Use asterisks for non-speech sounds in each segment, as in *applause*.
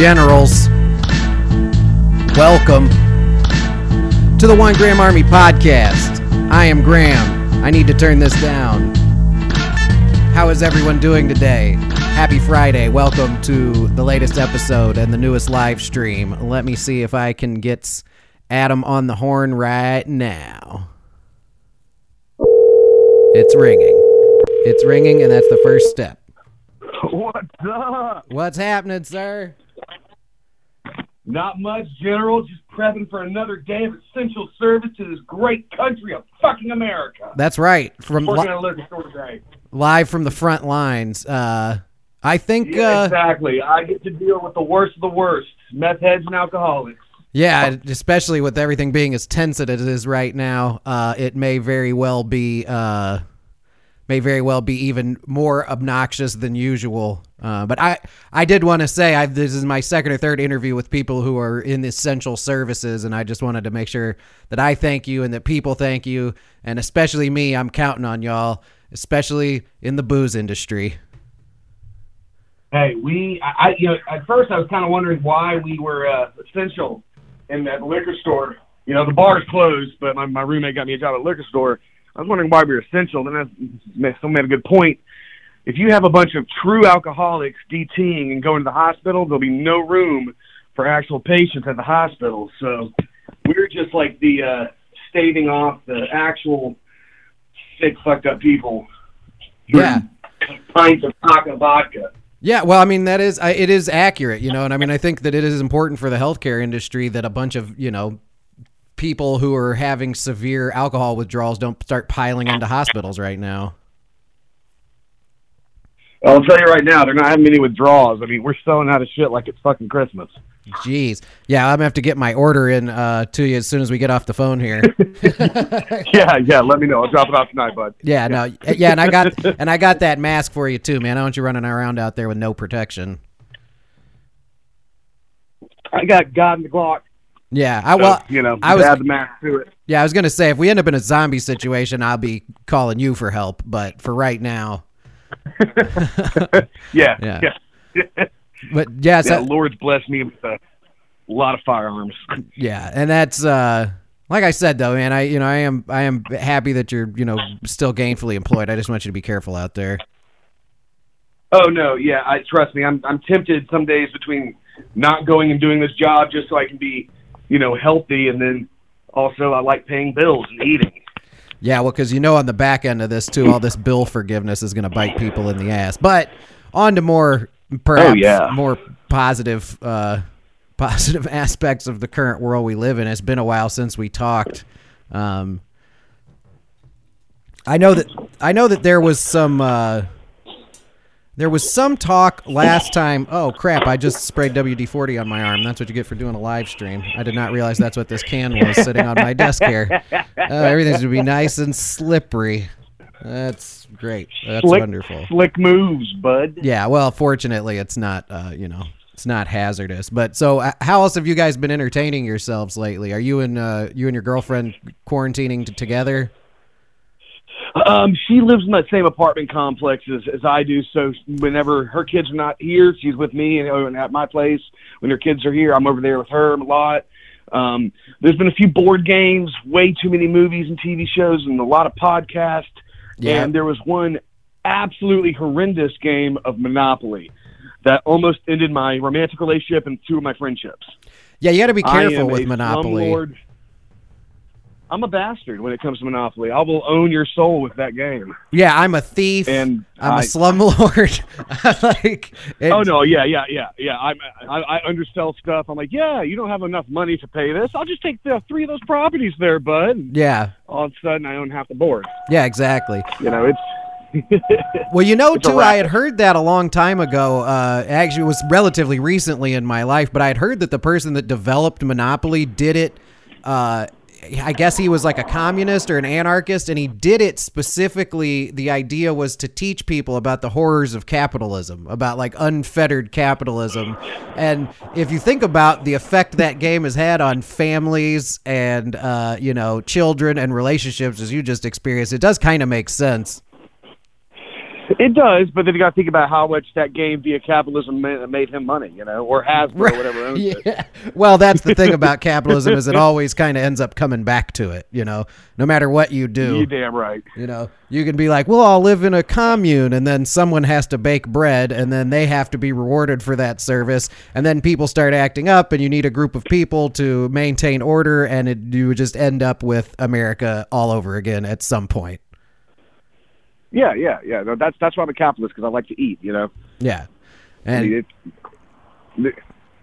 Generals, welcome to the One Graham Army podcast. I am Graham. I need to turn this down. How is everyone doing today? Happy Friday. Welcome to the latest episode and the newest live stream. Let me see if I can get Adam on the horn right now. It's ringing. It's ringing, and that's the first step. *laughs* What's up? What's happening, sir? Not much, General. Just prepping for another day of essential service to this great country of fucking America. That's right. From li- at a liquor store today. live from the front lines. Uh, I think, Yeah, uh, exactly. I get to deal with the worst of the worst: meth heads and alcoholics. yeah, especially with everything being as tense as it is right now, uh, it may very well be, uh, may very well be even more obnoxious than usual. Uh, but I, I did want to say, I this is my second or third interview with people who are in essential services, and I just wanted to make sure that I thank you and that people thank you, and especially me. I'm counting on y'all, especially in the booze industry. Hey, we, I, you know, at first I was kind of wondering why we were uh, essential in that liquor store. You know, the bar is closed, but my, my roommate got me a job at a liquor store. I was wondering why we were essential. Then someone made a good point. If you have a bunch of true alcoholics DTing and going to the hospital, there'll be no room for actual patients at the hospital. So we're just like the uh, staving off the actual sick, fucked up people. Yeah. Pints of vodka vodka. Yeah, well, I mean that is I, it is accurate, you know, and I mean I think that it is important for the healthcare industry that a bunch of you know people who are having severe alcohol withdrawals don't start piling into hospitals right now. I'll tell you right now, they're not having any withdrawals. I mean, we're selling out of shit like it's fucking Christmas. Jeez, yeah, I'm gonna have to get my order in uh, to you as soon as we get off the phone here. *laughs* yeah, yeah. Let me know. I'll drop it off tonight, bud. Yeah, no, yeah, and I got and I got that mask for you too, man. I don't want you running around out there with no protection. I got God in the Glock. Yeah, I So, you know, I was add the mask to it. yeah, I was gonna say if we end up in a zombie situation, I'll be calling you for help, but for right now, *laughs* Yeah, Yeah. yeah. *laughs* but yes, yeah, I- Lord's blessed me with a lot of firearms. *laughs* Yeah, and that's uh like I said though, man, I you know, I am I am happy that you're, you know, still gainfully employed. I just want you to be careful out there. Oh no, yeah. I trust me. I'm I'm tempted some days between not going and doing this job just so I can be, you know, healthy, and then also I like paying bills and eating. Yeah, well cuz you know on the back end of this too, all this bill forgiveness is going to bite people in the ass. But on to more perhaps Oh, yeah. more positive uh positive *laughs* aspects of the current world we live in. It's been a while since we talked. Um I know that I know that there was some uh There was some talk last time. Oh crap! I just sprayed WD forty on my arm. That's what you get for doing a live stream. I did not realize that's what this can was sitting on my desk here. *laughs* Uh, everything's gonna be nice and slippery. That's great. That's slick, wonderful. Slick moves, bud. Yeah. Well, fortunately, it's not. Uh, you know, it's not hazardous. But so, uh, how else have you guys been entertaining yourselves lately? Are you and uh, you and your girlfriend quarantining t- together? Um, she lives in that same apartment complex as, as I do. So whenever her kids are not here, she's with me and, at my place. When her kids are here, I'm over there with her a lot. Um, there's been a few board games, way too many movies and TV shows, and a lot of podcasts. Yeah. And there was one absolutely horrendous game of Monopoly that almost ended my romantic relationship and two of my friendships. Yeah, you got to be careful with Monopoly. slumlord. I'm a bastard when it comes to Monopoly. I will own your soul with that game. Yeah, I'm a thief. And I'm a I- slumlord. *laughs* like, it- Oh no, yeah, yeah, yeah, yeah. I'm, I, I undersell stuff. I'm like, yeah, you don't have enough money to pay this. I'll just take the three of those properties there, bud. Yeah, all of a sudden, I own half the board. yeah, exactly. You know, it's *laughs* Well, you know, too, I had heard that a long time ago. Uh, actually, it was relatively recently in my life, but I had heard that the person that developed Monopoly did it uh, I guess he was like a communist or an anarchist, and he did it specifically. The idea was to teach people about the horrors of capitalism, about like unfettered capitalism. And if you think about the effect that game has had on families and, uh, you know, children and relationships, as you just experienced, it does kind of make sense. It does, but then you got to think about how much that game via capitalism made, him money, you know, or Hasbro, or whatever owns *laughs* it. yeah. Well, that's the thing *laughs* about capitalism is it always kind of ends up coming back to it. You know, no matter what you do. You damn right. You know, you can be like, "Well, I'll live in a commune," and then someone has to bake bread, and then they have to be rewarded for that service, and then people start acting up, and you need a group of people to maintain order, and it, you would just end up with America all over again at some point. Yeah, yeah, yeah. No, that's that's why I'm a capitalist because I like to eat. You know, Yeah, I and mean, it,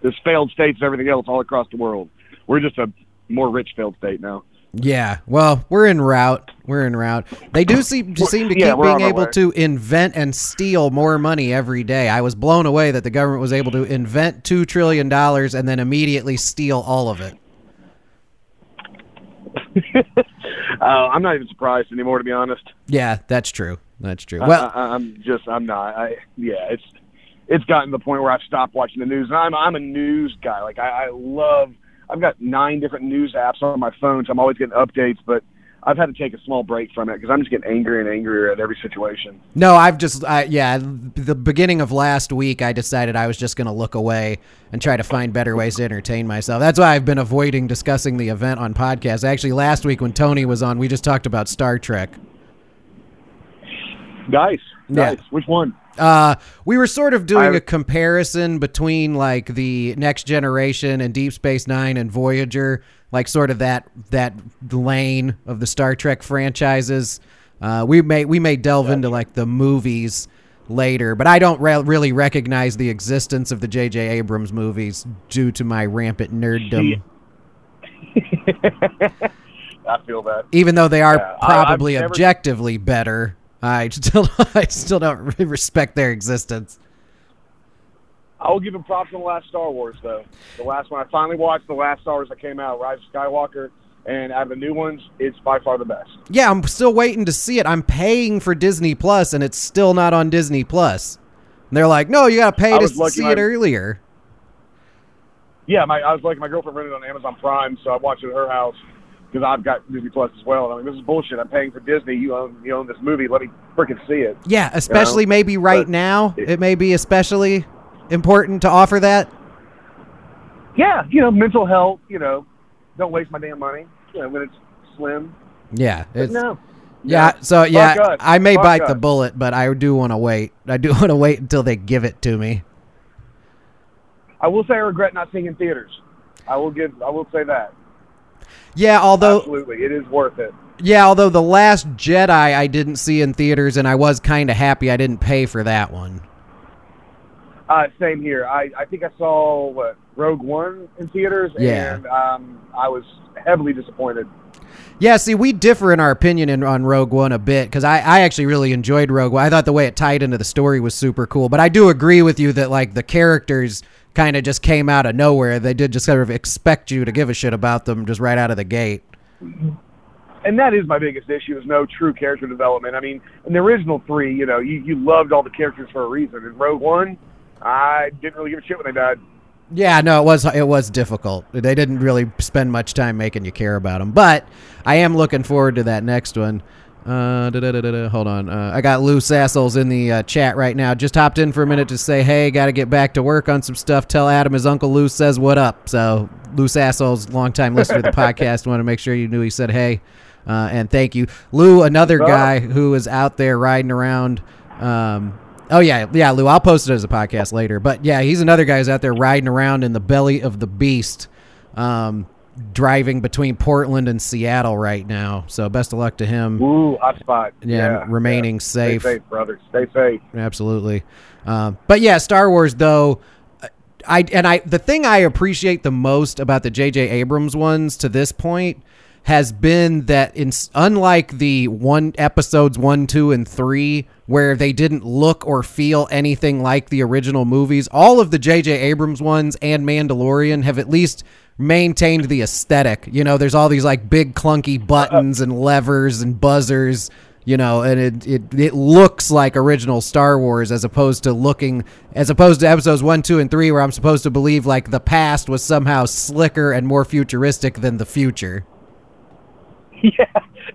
there's failed states and everything else all across the world. We're just a more rich failed state now. Yeah, well, we're in route. We're in route. They do seem to seem to Yeah, keep being able way. to invent and steal more money every day. I was blown away that the government was able to invent two trillion dollars and then immediately steal all of it. *laughs* Uh, I'm not even surprised anymore, to be honest. Yeah, that's true. That's true. Well, I, I'm just I'm not. I yeah, it's it's gotten to the point where I've stopped watching the news, and I'm I'm a news guy. Like I, I love. I've got nine different news apps on my phone, so I'm always getting updates. But I've had to take a small break from it because I'm just getting angrier and angrier at every situation. no, I've just, I, yeah, the beginning of last week, I decided I was just going to look away and try to find better ways to entertain myself. That's why I've been avoiding discussing the event on podcasts. Actually, last week when Tony was on, we just talked about Star Trek. Nice, Yeah. nice. Which one? Uh, we were sort of doing I- a comparison between like the Next Generation and Deep Space Nine and Voyager, like sort of that that lane of the Star Trek franchises. Uh, we may we may delve into like the movies later, but I don't re- really recognize the existence of the J.J. Abrams movies due to my rampant nerddom. *laughs* I feel that. Even though they are Yeah, I- probably never- objectively better, I *laughs* still I still don't really respect their existence. I will give him props on the last Star Wars, though. The last one I finally watched, the last Star Wars that came out, Rise of Skywalker, and out of the new ones, it's by far the best. Yeah, I'm still waiting to see it. I'm paying for Disney Plus, and it's still not on Disney Plus. And they're like, "No, you got to pay to see my- it earlier." Yeah, my I was like my girlfriend rented it on Amazon Prime, so I watched it at her house because I've got Disney Plus as well. I'm like, this is bullshit. I'm paying for Disney. You own you own this movie. Let me freaking see it. Yeah, especially maybe right but now. it- It may be especially important to offer that. Yeah, you know, mental health. You know, don't waste my damn money. You know, when it's slim. Yeah, it's no. yeah. So yeah. I may bite the bullet, but I do want to wait. I do *laughs* want to wait until they give it to me. I will say I regret not seeing in theaters. I will give. I will say that. Yeah, although Absolutely, it is worth it. yeah, although the Last Jedi I didn't see in theaters, and I was kind of happy I didn't pay for that one. Uh, same here. I, I think I saw what Rogue One in theaters, Yeah. and um, I was heavily disappointed. Yeah, see, we differ in our opinion in, on Rogue One a bit because I, I actually really enjoyed Rogue One. I thought the way it tied into the story was super cool. But I do agree with you that like the characters kind of just came out of nowhere. They did just sort of expect you to give a shit about them just right out of the gate. and that is my biggest issue is no true character development. I mean, in the original three, you know, you, you loved all the characters for a reason. In Rogue One, I didn't really give a shit when they died. Yeah, no, it was it was difficult. They didn't really spend much time making you care about them. But I am looking forward to that next one. Uh, hold on. Uh, I got Lou Sassels in the uh, chat right now. Just hopped in for a minute to say, hey, got to get back to work on some stuff. Tell Adam his Uncle Lou says what up. So Lou Sassels, longtime listener to the *laughs* podcast, want to make sure you knew he said hey. Uh, and thank you. Lou, another guy who is out there riding around. Um, oh, yeah. Yeah, Lou, I'll post it as a podcast later. But yeah, he's another guy who's out there riding around in the belly of the beast, um, driving between Portland and Seattle right now. So best of luck to him. Ooh, hot spot. Yeah, remaining yeah. safe. Stay safe, brother. Stay safe. Absolutely. Um, but yeah, Star Wars though. I and I the thing I appreciate the most about the J.J. Abrams ones to this point has been that in unlike the one episodes 1, 2 and 3 where they didn't look or feel anything like the original movies, all of the JJ Abrams ones and Mandalorian have at least maintained the aesthetic. You know, there's all these like big clunky buttons and levers and buzzers you know, and it, it it looks like original Star Wars as opposed to looking as opposed to episodes one, two, and three, where I'm supposed to believe like the past was somehow slicker and more futuristic than the future. *laughs* Yeah,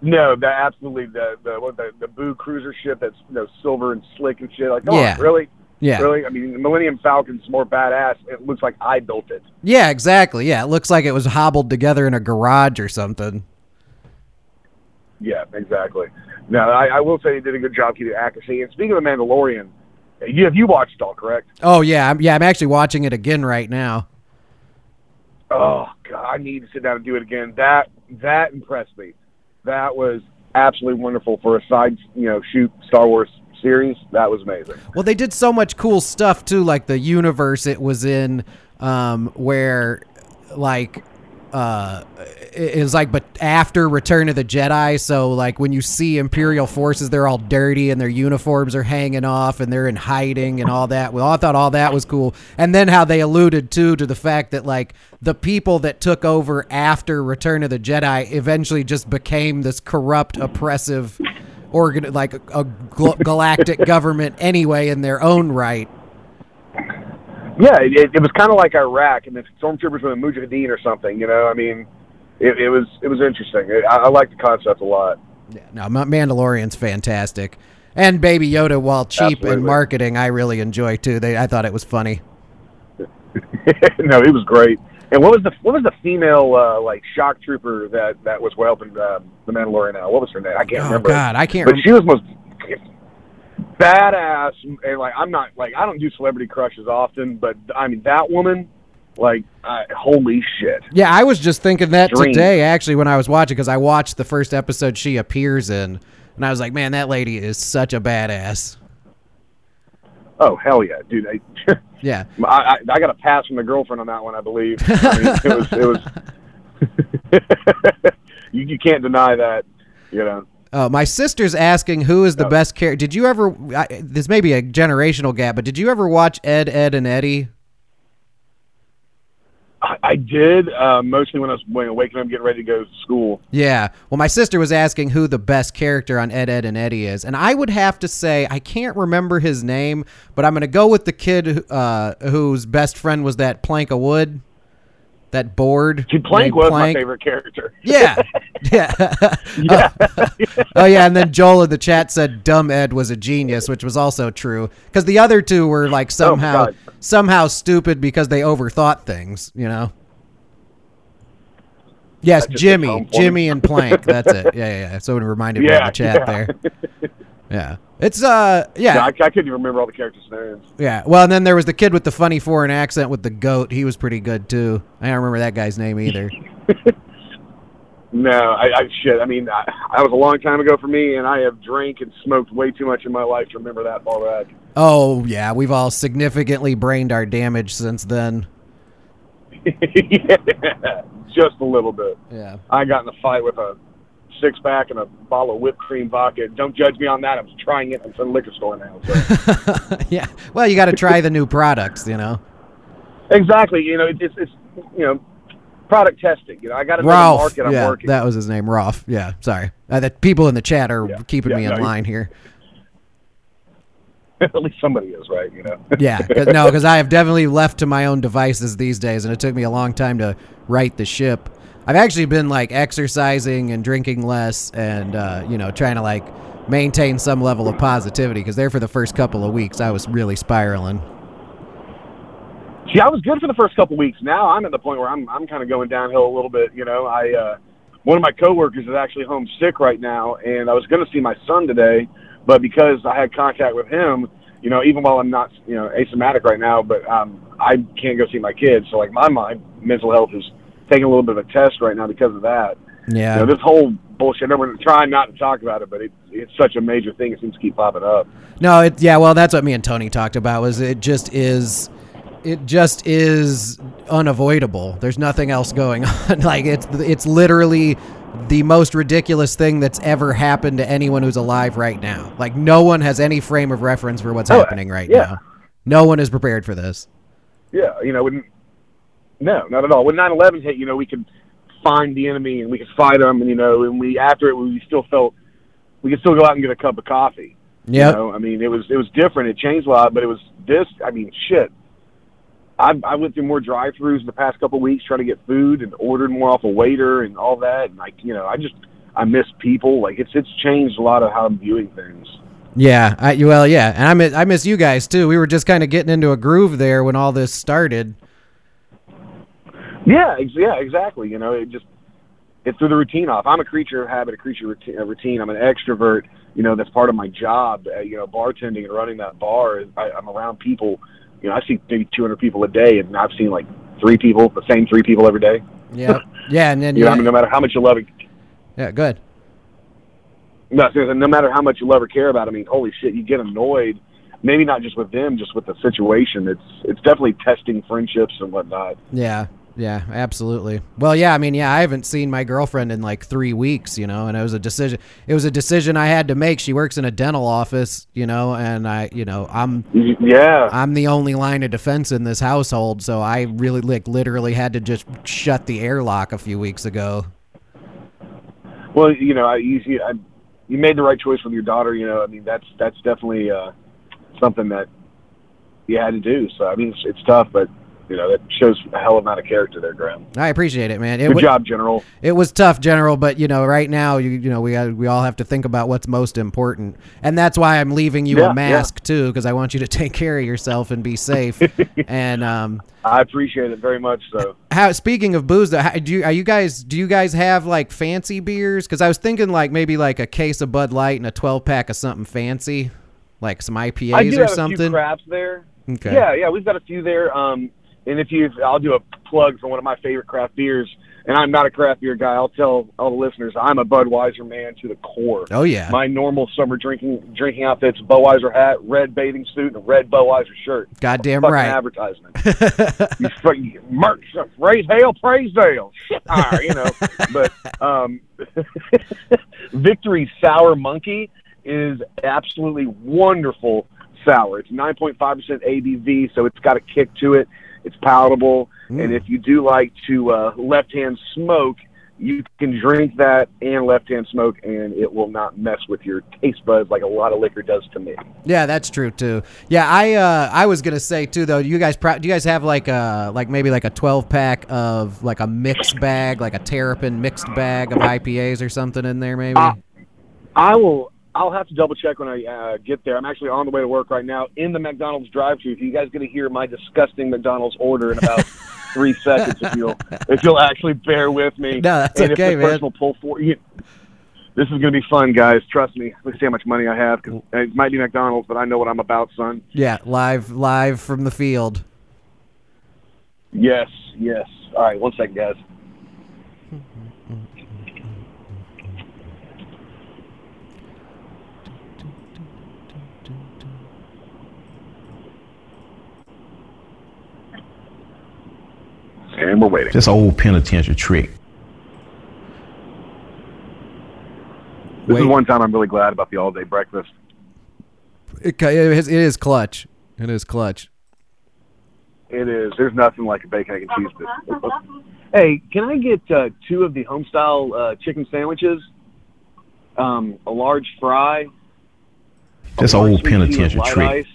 no, that absolutely the the what, the, the Boo cruiser ship that's you know silver and slick and shit. Like, come Yeah. on, really? Yeah. Really? I mean, the Millennium Falcon's more badass. It looks like I built it. Yeah, exactly. Yeah, it looks like it was hobbled together in a garage or something. Yeah, exactly. Now, I, I will say he did a good job keeping accuracy. And speaking of the Mandalorian, you have you watched it all, correct? Oh yeah, I'm, yeah. I'm actually watching it again right now. Oh God, I need to sit down and do it again. That that impressed me. That was absolutely wonderful for a side, you know, shoot Star Wars series. That was amazing. Well, they did so much cool stuff too, like the universe it was in, um, where like uh it was like but after return of the jedi so like when you see imperial forces they're all dirty and their uniforms are hanging off and they're in hiding and all that. Well i thought all that was cool. And then how they alluded too to the fact that like the people that took over after return of the jedi eventually just became this corrupt oppressive organ like a, a galactic government anyway in their own right Yeah, it, it was kind of like Iraq, and the stormtroopers were the Mujahideen or something. You know, I mean, it, it was it was interesting. It, I, I like the concept a lot. Yeah, no, Mandalorian's fantastic, and Baby Yoda, while cheap Absolutely. in marketing, I really enjoy too. They, I thought it was funny. *laughs* no, it was great. And what was the what was the female uh, like shock trooper that that was helping uh, the Mandalorian out? What was her name? I can't Oh remember. God, I can't. but Rem- she was most badass. And like, I'm not like I don't do celebrity crushes often, but I mean that woman, like, uh, holy shit. yeah, I was just thinking that Dream. today actually when I was watching because I watched the first episode she appears in, and I was like, man, that lady is such a badass. Oh hell yeah, dude! I, *laughs* Yeah, I, I, I got a pass from the girlfriend on that one, I believe. *laughs* I mean, it was it was. *laughs* you, you can't deny that, you know. Uh, my sister's asking who is the best character. Did you ever? I, this may be a generational gap, but did you ever watch Ed, Edd, and Eddy? I, I did uh, mostly when I was waking up, getting ready to go to school. Yeah. Well, my sister was asking who the best character on Ed, Edd, and Eddy is, and I would have to say I can't remember his name, but I'm going to go with the kid uh, whose best friend was that plank of wood, that board. See, Plank was my favorite character. Yeah. *laughs* Yeah. *laughs* Yeah. Oh. oh yeah, and then Joel in the chat said dumb Ed was a genius, which was also true because the other two were like oh, somehow Oh, somehow stupid because they overthought things, you know. Yes, That just hit Jimmy, me. Jimmy and Plank. That's it. Yeah, yeah, yeah. So it reminded me in *laughs* Yeah, the chat yeah. there. Yeah, it's uh, Yeah, yeah, I, I couldn't even remember all the characters' names. yeah. Well, and then there was the kid with the funny foreign accent with the goat. He was pretty good too. I don't remember that guy's name either. *laughs* No, I, I shit. I mean, I, that was a long time ago for me, and I have drank and smoked way too much in my life to remember that far back. Oh yeah, we've all significantly brained our damage since then. *laughs* yeah, just a little bit. Yeah. I got in a fight with a six pack and a bottle of whipped cream vodka. Don't judge me on that. I was trying it in some liquor store now. So. *laughs* yeah. Well, you got to try the new products, you know. exactly. You know, it's it's you know, product testing. You know, I got to know the market I'm Yeah, working. that was his name, Rolf. Yeah, sorry. Uh, the people in the chat are Yeah, keeping yeah, me in no, you- line here. *laughs* At least somebody is, right? You know. *laughs* Yeah, 'cause- no, because I have definitely left to my own devices these days, and it took me a long time to right the ship. I've actually been like exercising and drinking less, and uh, you know, trying to like maintain some level of positivity. Because there for the first couple of weeks, I was really spiraling. See, I was good for the first couple of weeks. Now I'm at the point where I'm I'm kind of going downhill a little bit. You know, I uh, one of my coworkers is actually home sick right now, and I was going to see my son today, but because I had contact with him, you know, even while I'm not you know asymptomatic right now, but um, I can't go see my kids. So like my my mental health is taking a little bit of a test right now because of that. Yeah. You know, this whole bullshit. Everyone trying not to talk about it, but it, it's such a major thing. It seems to keep popping up. No, it yeah, well that's what me and Tony talked about was it just is it just is unavoidable. There's nothing else going *laughs* on. like it's it's literally the most ridiculous thing that's ever happened to anyone who's alive right now. Like no one has any frame of reference for what's Oh, happening right yeah. now. No one is prepared for this. Yeah, you know, when, no, not at all. When 9/11 hit, you know, we could find the enemy and we could fight them, and you know, and we after it, we still felt we could still go out and get a cup of coffee. Yeah. You know, I mean, it was it was different. It changed a lot, but it was this. I mean, shit. I I went through more drive-throughs in the past couple of weeks trying to get food and ordered more off a waiter and all that. And like, you know, I just I miss people. Like it's it's changed a lot of how I'm viewing things. Yeah, I, well, yeah, and I miss, I miss you guys too. We were just kind of getting into a groove there when all this started. Yeah, ex- yeah, exactly. You know, it just it threw the routine off. I'm a creature of habit, a creature of routine. I'm an extrovert. You know, that's part of my job. Uh, you know, bartending and running that bar. I, I'm around people. You know, I see maybe 200 people a day, and I've seen like three people, the same three people every day. Yeah, yeah, and then *laughs* You know, yeah, I mean, no matter how much you love it, yeah, good. no, no matter how much you love or care about. I mean, holy shit, you get annoyed. Maybe not just with them, just with the situation. It's it's definitely testing friendships and whatnot. Yeah, yeah, absolutely. Well, yeah, I mean, yeah, I haven't seen my girlfriend in like three weeks, you know, and it was a decision. It was a decision I had to make. She works in a dental office, you know, and I, you know, I'm Yeah, I'm the only line of defense in this household, so I really like literally had to just shut the airlock a few weeks ago. Well, you know, I, I, you made the right choice with your daughter. You know, I mean, that's that's definitely uh, something that you had to do. So, I mean, it's, it's tough, but you know, that shows a hell of a amount of character there, Graham. I appreciate it, man. It Good wa- job, General. It was tough, General, but you know, right now, you you know, we got, we all have to think about what's most important, and that's why I'm leaving you Yeah, a mask too, because I want you to *laughs* take care of yourself and be safe. *laughs* and um, I appreciate it very much. So, how speaking of booze, how, do you are you guys do you guys have like fancy beers? Because I was thinking like maybe like a case of Bud Light and a 12 pack of something fancy, like some IPAs or have a few something. crafts there. Okay. Yeah, yeah, we've got a few there. Um, and if you, I'll do a plug for one of my favorite craft beers. And I'm not a craft beer guy. I'll tell all the listeners I'm a Budweiser man to the core. Oh yeah. My normal summer drinking drinking outfit's Budweiser hat, red bathing suit, and a red Budweiser shirt. Goddamn right. advertisement. *laughs* you fucking merch, raise hail, praise Dale, shit you know. But um, *laughs* Victory Sour Monkey is absolutely wonderful sour. It's 9.5% ABV, so it's got a kick to it. It's palatable, and if you do like to uh, left-hand smoke, you can drink that and left-hand smoke, and it will not mess with your taste buds like a lot of liquor does to me. Yeah, that's true too. Yeah, I uh I was gonna say too though. You guys, pro- do you guys have like a like maybe like a twelve pack of like a mixed bag, like a Terrapin mixed bag of IPAs or something in there maybe? Uh, I will. I'll have to double check when I uh, get there. I'm actually on the way to work right now in the McDonald's drive-thru. If you guys going to hear my disgusting McDonald's order in about *laughs* three seconds, if you'll if you'll actually bear with me. No, that's and okay, if the man. person will pull for you. This is going to be fun, guys. Trust me. Let's see how much money I have. 'cause it might be McDonald's, but I know what I'm about, son. yeah, live live from the field. Yes, yes. All right, one second, guys. And we're waiting. Just an old penitentiary trick. This Wait. is one time I'm really glad about the all-day breakfast. It, it is, it is clutch. It is clutch. It is. There's nothing like a bacon, egg, and cheese biscuit. Hey, can I get uh, two of the homestyle uh, chicken sandwiches? Um, a large fry. a an old sweet tea with penitentiary light trick. ice.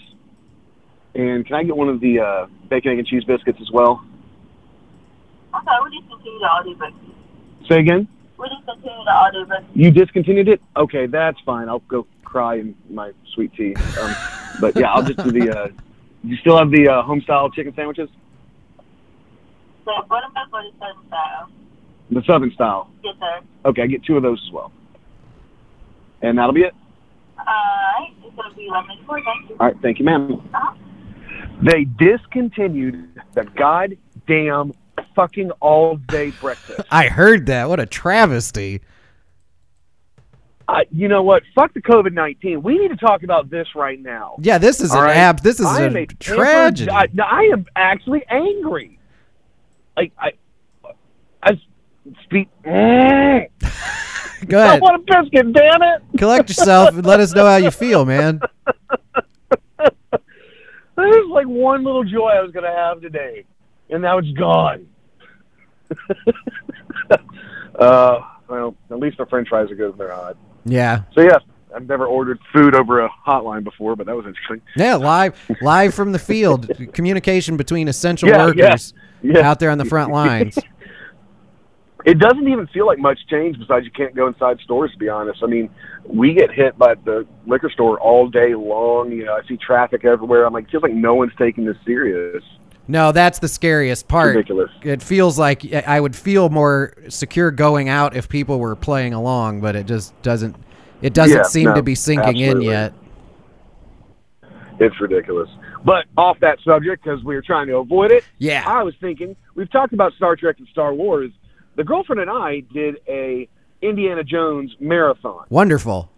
And can I get one of the uh, bacon, egg, and cheese biscuits as well? Okay, we discontinued the breakfast. Say again. We discontinued the breakfast. You discontinued it? Okay, that's fine. I'll go cry in my sweet tea. Um, but yeah, I'll just do the. Uh, you still have the uh, homestyle chicken sandwiches? The buttermilk or the southern style? The southern style. Yes, sir. Okay, I get two of those as well. And that'll be it. Alright, it's gonna be lemon thank you. All right, thank you, ma'am. Uh-huh. They discontinued the goddamn fucking all day breakfast. *laughs* I heard that. What a travesty. Uh, you know what? Fuck the COVID nineteen. We need to talk about this right now. Yeah, this is All an right? ab. This is I a, pampered- tragedy. I, I am actually angry. Like I, as speak. Mm, *laughs* Go ahead. I want a biscuit, damn it! Collect yourself and let us know how you *laughs* feel, man. There's like one little joy I was gonna have today, and now it's gone. *laughs* uh, well, at least the French fries are good when they're hot. Yeah. So yes, I've never ordered food over a hotline before, but that was interesting. Yeah, live live from the field. Communication between essential Yeah, workers yeah, yeah. out there on the front lines. *laughs* It doesn't even feel like much change besides you can't go inside stores to be honest. I mean, we get hit by the liquor store all day long. You know, I see traffic everywhere. I'm like, it feels like no one's taking this serious. No, that's the scariest part. Ridiculous. It feels like I would feel more secure going out if people were playing along, but it just doesn't. It doesn't Yeah, seem no, to be sinking in yet. It's ridiculous. But off that subject, because we were trying to avoid it, Yeah. I was thinking we've talked about Star Trek and Star Wars. The girlfriend and I did a Indiana Jones marathon. Wonderful.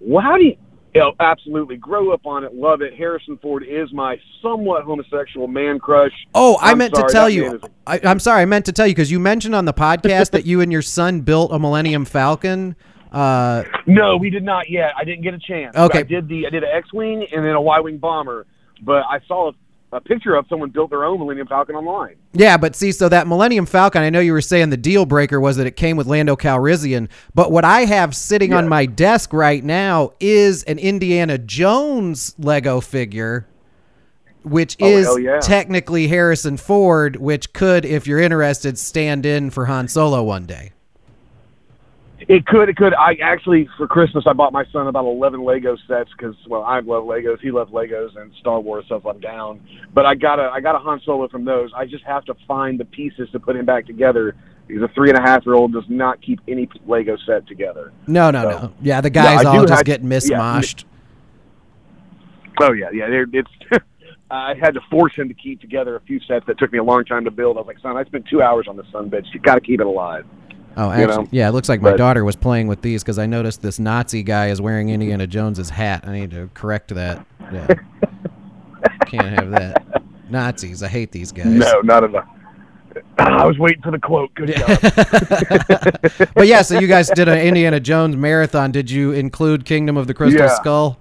Well, how do you? You know, absolutely, grow up on it, love it. Harrison Ford is my somewhat homosexual man crush. Oh, I I'm meant sorry, to tell you. a- I, I'm sorry. I meant to tell you because you mentioned on the podcast that you and your son built a Millennium Falcon. Uh, No, we did not yet. I didn't get a chance. Okay. I did the I did an X-wing and then a Y-wing bomber, but I saw a, a picture of someone built their own Millennium Falcon online. yeah, but see, so that Millennium Falcon, I know you were saying the deal breaker was that it came with Lando Calrissian, but what I have sitting on my desk right now is an Indiana Jones Lego figure. Which Oh, is yeah. technically Harrison Ford, which could, if you're interested, stand in for Han Solo one day. It could, it could. I actually for Christmas I bought my son about eleven Lego sets because well I love Legos, he loves Legos and Star Wars stuff. I'm down, but I got a I got a Han Solo from those. I just have to find the pieces to put him back together because a three and a half year old does not keep any Lego set together. No, no, So- no. Yeah, the guys I all do- just I- get yeah. Oh yeah, yeah. It's *laughs* I had to force him to keep together a few sets that took me a long time to build. I was like, son, I spent two hours on this son bitch. You got to keep it alive. Oh, you know, yeah. It looks like my but- daughter was playing with these because I noticed this Nazi guy is wearing Indiana *laughs* Jones's hat. I need to correct that. Yeah, *laughs* can't have that. Nazis, I hate these guys. No, not enough. I was waiting for the quote. Good job. *laughs* but yeah, so you guys did an Indiana Jones marathon. Did you include Kingdom of the Crystal Yeah. Skull?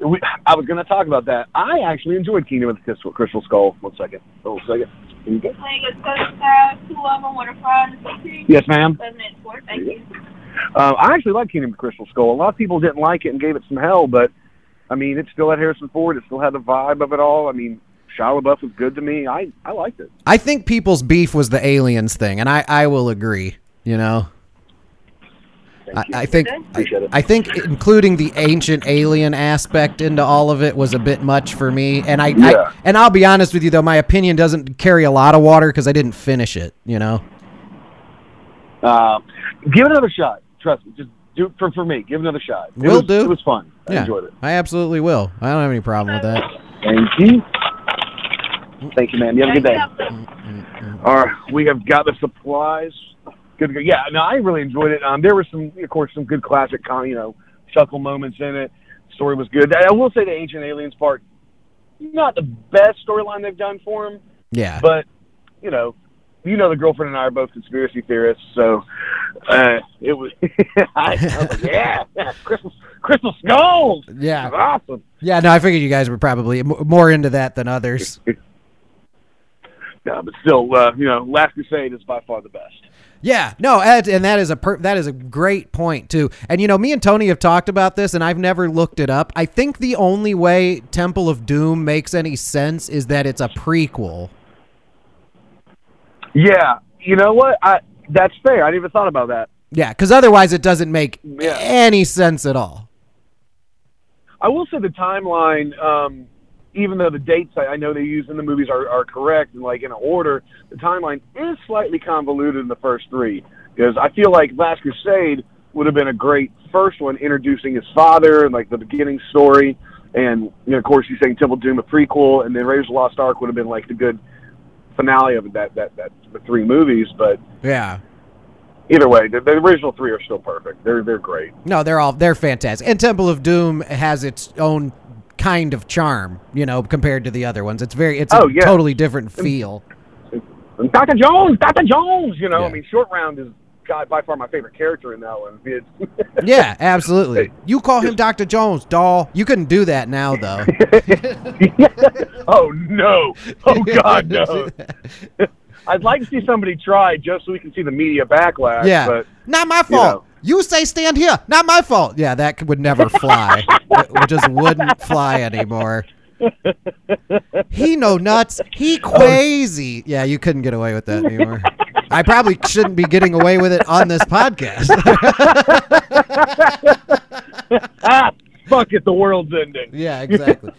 we, I was going to talk about that. I actually enjoyed Kingdom of the Crystal, Crystal Skull. One second. Oh, second. Here you go. Like it's supposed to have two of them waterfront. Yes, ma'am. Seven eight four. Thank you. Uh, I actually like Kingdom of the Crystal Skull. A lot of people didn't like it and gave it some hell, but I mean, it still had Harrison Ford. It still had the vibe of it all. I mean, Shia LaBeouf was good to me. I I liked it. I think people's beef was the aliens thing, and I, I will agree. You know, Thank I. I think I, I think including the ancient alien aspect into all of it was a bit much for me. And I, Yeah. I and I'll be honest with you though, my opinion doesn't carry a lot of water because I didn't finish it. You know. Uh, give it another shot. Trust me. Just do it for for me. Give it another shot. It Will was, do. It was fun. I yeah, enjoyed it. I absolutely will. I don't have any problem with that. Thank you. Thank you, man. You have a good day. All right, we have got the supplies. Good. Yeah, no, I really enjoyed it. Um, there were some, of course, some good classic, con- you know, chuckle moments in it. Story was good. I will say the Ancient Aliens part, not the best storyline they've done for him, Yeah. but you know, you know, the girlfriend and I are both conspiracy theorists, so uh, it was. I, *laughs* I was like, yeah, yeah, crystal, crystal skulls. Yeah. Awesome. Yeah, no, I figured you guys were probably m- more into that than others. *laughs* Yeah, but still, uh, you know, Last Crusade is by far the best. Yeah, no, and and that is a per- that is a great point too. And you know, me and Tony have talked about this, and I've never looked it up. I think the only way Temple of Doom makes any sense is that it's a prequel. Yeah, you know what? I that's fair. I didn't even thought about that. Yeah, because otherwise it doesn't make Yeah. any sense at all. I will say the timeline, um, even though the dates I, I know they use in the movies are, are correct and like in order, the timeline is slightly convoluted in the first three because I feel like Last Crusade would have been a great first one, introducing his father and like the beginning story, and you know, of course, he's saying Temple of Doom a prequel, and then Raiders of the Lost Ark would have been like the good finale of that that that the three movies, but. Yeah. Either way, the, the original three are still perfect. They're they're great. No, they're all they're fantastic. And Temple of Doom has its own kind of charm, you know, compared to the other ones. It's very it's a Oh, yeah. totally different feel. Dr. Jones, Dr. Jones. You know, Yeah. I mean, Short Round is God by far my favorite character in that one. *laughs* Yeah, absolutely. You call him Dr. Jones, doll. You couldn't do that now, though. *laughs* oh no! *laughs* Oh God, no! I'd like to see somebody try just so we can see the media backlash. Yeah. but Not my you fault. know. You say stand here. Not my fault. Yeah, that would never fly. *laughs* it just wouldn't fly anymore. He no nuts. He crazy. Yeah, you couldn't get away with that anymore. I probably shouldn't be getting away with it on this podcast. *laughs* ah, fuck it, the world's ending. yeah, exactly.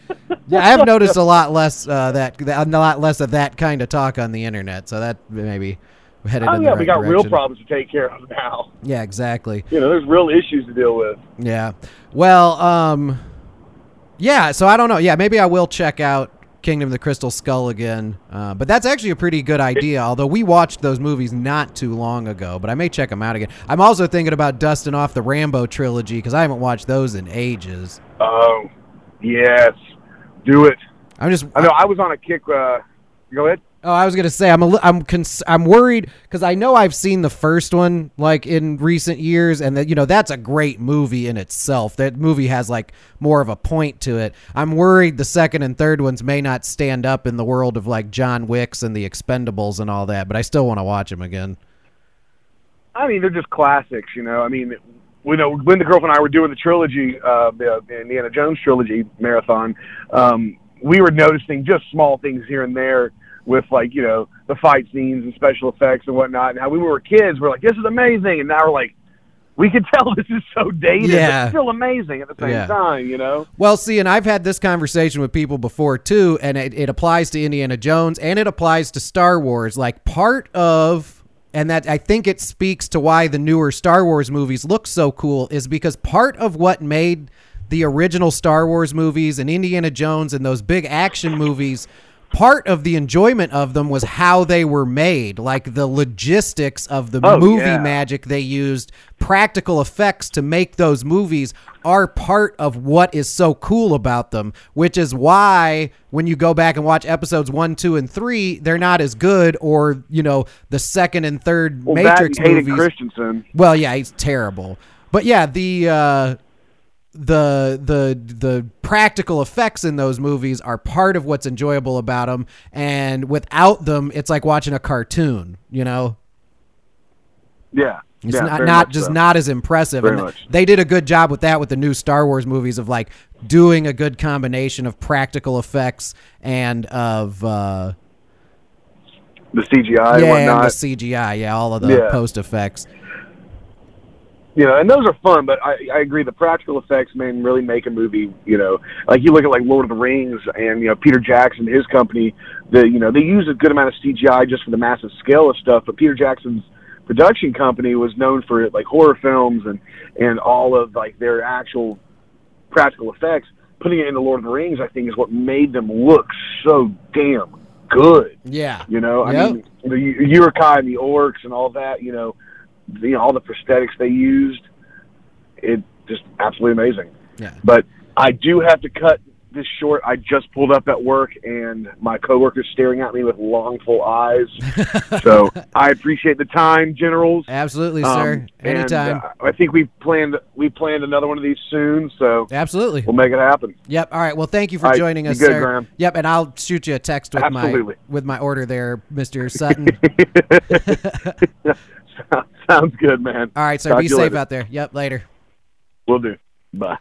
Yeah, I've noticed a lot less uh, that, that a lot less of that kind of talk on the internet. So that maybe headed Oh in the yeah, right we got real problems to take care of now. Yeah, exactly. You know, there's real issues to deal with. Yeah. Well, um yeah, so I don't know. Yeah, maybe I will check out Kingdom of the Crystal Skull again. Uh, but that's actually a pretty good idea, although we watched those movies not too long ago, but I may check them out again. I'm also thinking about dusting off the Rambo trilogy cuz I haven't watched those in ages. Oh, yes, do it. I'm just I know. I was on a kick. Uh, go ahead. Oh, I was gonna say I'm a li- I'm cons- I'm worried because I know I've seen the first one like in recent years, and that you know that's a great movie in itself. That movie has like more of a point to it. I'm worried the second and third ones may not stand up in the world of like John Wicks and the Expendables and all that, but I still want to watch them again. I mean, they're just classics, you know. I mean, you know, when the girlfriend and I were doing the trilogy, uh, the Indiana Jones trilogy marathon, um, we were noticing just small things here and there with like you know the fight scenes and special effects and whatnot. And how when we were kids, we're like, this is amazing, and now we're like, we can *laughs* tell this is so dated, Yeah. but still amazing at the same Yeah. time, you know. Well, see, and I've had this conversation with people before too, and it, it applies to Indiana Jones and it applies to Star Wars. Like part of, and that I think it speaks to why the newer Star Wars movies look so cool is because part of what made the original Star Wars movies and Indiana Jones and those big action movies. Part of the enjoyment of them was how they were made, like the logistics of the Oh, movie yeah. magic they used, practical effects to make those movies are part of what is so cool about them, which is why when you go back and watch episodes one, two, and three, they're not as good, or, you know, the second and third Well, Matrix that and movies. Christensen. Well, yeah, he's terrible. But yeah, the uh the the the practical effects in those movies are part of what's enjoyable about them and without them it's like watching a cartoon, you know? Yeah, It's yeah, not not just so. not as impressive. Very and much. they did a good job with that with the new Star Wars movies of like doing a good combination of practical effects and of uh the CGI yeah, and the CGI, yeah, all of the Yeah. post effects. You know, and those are fun, but I, I agree the practical effects man really make a movie, you know, like you look at like Lord of the Rings and you know Peter Jackson, and his company, the you know they use a good amount of CGI just for the massive scale of stuff, but Peter Jackson's production company was known for like horror films and and all of like their actual practical effects. Putting it into Lord of the Rings, I think, is what made them look so damn good. Yeah. You know, I Yep. mean, the Uruk-hai and the orcs and all that. You know, the, you know, all the prosthetics they used. It just absolutely amazing. Yeah. But I do have to cut this short. I just pulled up at work and my coworker's staring at me with longful eyes. *laughs* so I appreciate the time, generals. Absolutely, Um, sir. and, uh, I think we planned we planned another one of these soon, so Absolutely. we'll make it happen. Yep. All right. Well, thank you for right, joining us, good, sir. Graham? Yep. And I'll shoot you a text with Absolutely. my with my order there, Mister Sutton. *laughs* *laughs* *laughs* Sounds good, man. All right, sir. Talk Be safe later. out there. Yep. Later. We'll do. Bye.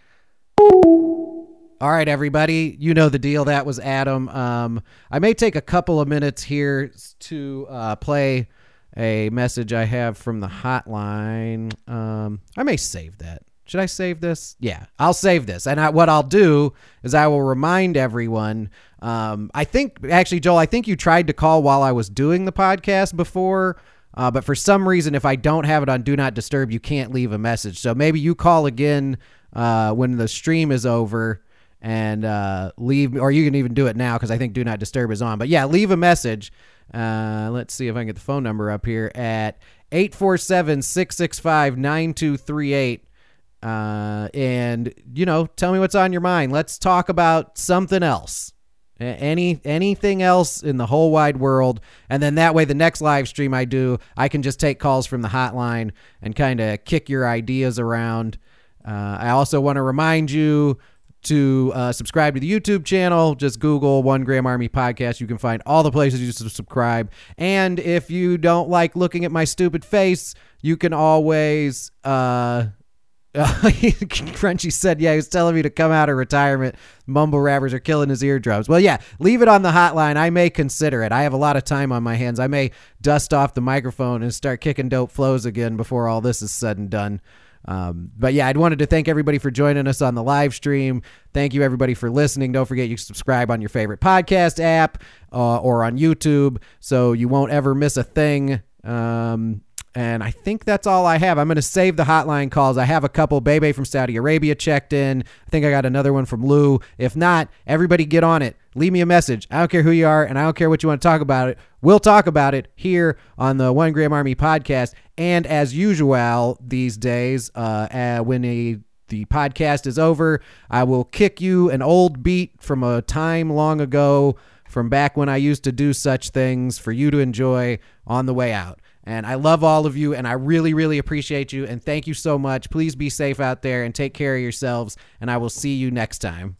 All right, everybody. You know the deal. That was Adam. Um, I may take a couple of minutes here to uh, play a message I have from the hotline. Um, I may save that. Should I save this? Yeah, I'll save this. And I, what I'll do is I will remind everyone. Um, I think actually, Joel, I think you tried to call while I was doing the podcast before. Uh, but for some reason, if I don't have it on Do Not Disturb, you can't leave a message. So maybe you call again uh, when the stream is over and uh, leave, or you can even do it now because I think Do Not Disturb is on. But yeah, leave a message. Uh, let's see if I can get the phone number up here at 847 665 9238. Uh, and, you know, tell me what's on your mind. Let's talk about something else. Any anything else in the whole wide world, and then that way the next live stream I do, I can just take calls from the hotline and kind of kick your ideas around. Uh, I also want to remind you to uh, subscribe to the YouTube channel. Just Google One Gram Army Podcast. You can find all the places you subscribe. And if you don't like looking at my stupid face, you can always. Uh, *laughs* Crunchy said, "Yeah, he was telling me to come out of retirement. Mumble rappers are killing his eardrums." Well, yeah, leave it on the hotline. I may consider it. I have a lot of time on my hands. I may dust off the microphone and start kicking dope flows again before all this is said and done. Um, but yeah, I'd wanted to thank everybody for joining us on the live stream. Thank you everybody for listening. Don't forget you subscribe on your favorite podcast app uh, or on YouTube, so you won't ever miss a thing. Um, and I think that's all I have. I'm going to save the hotline calls. I have a couple. Bebe from Saudi Arabia checked in. I think I got another one from Lou. If not, everybody get on it. Leave me a message. I don't care who you are, and I don't care what you want to talk about it. We'll talk about it here on the One Gram Army podcast. And as usual these days, uh, uh, when a the podcast is over, I will kick you an old beat from a time long ago, from back when I used to do such things for you to enjoy on the way out. And I love all of you, and I really, really appreciate you. And thank you so much. Please be safe out there and take care of yourselves. And I will see you next time.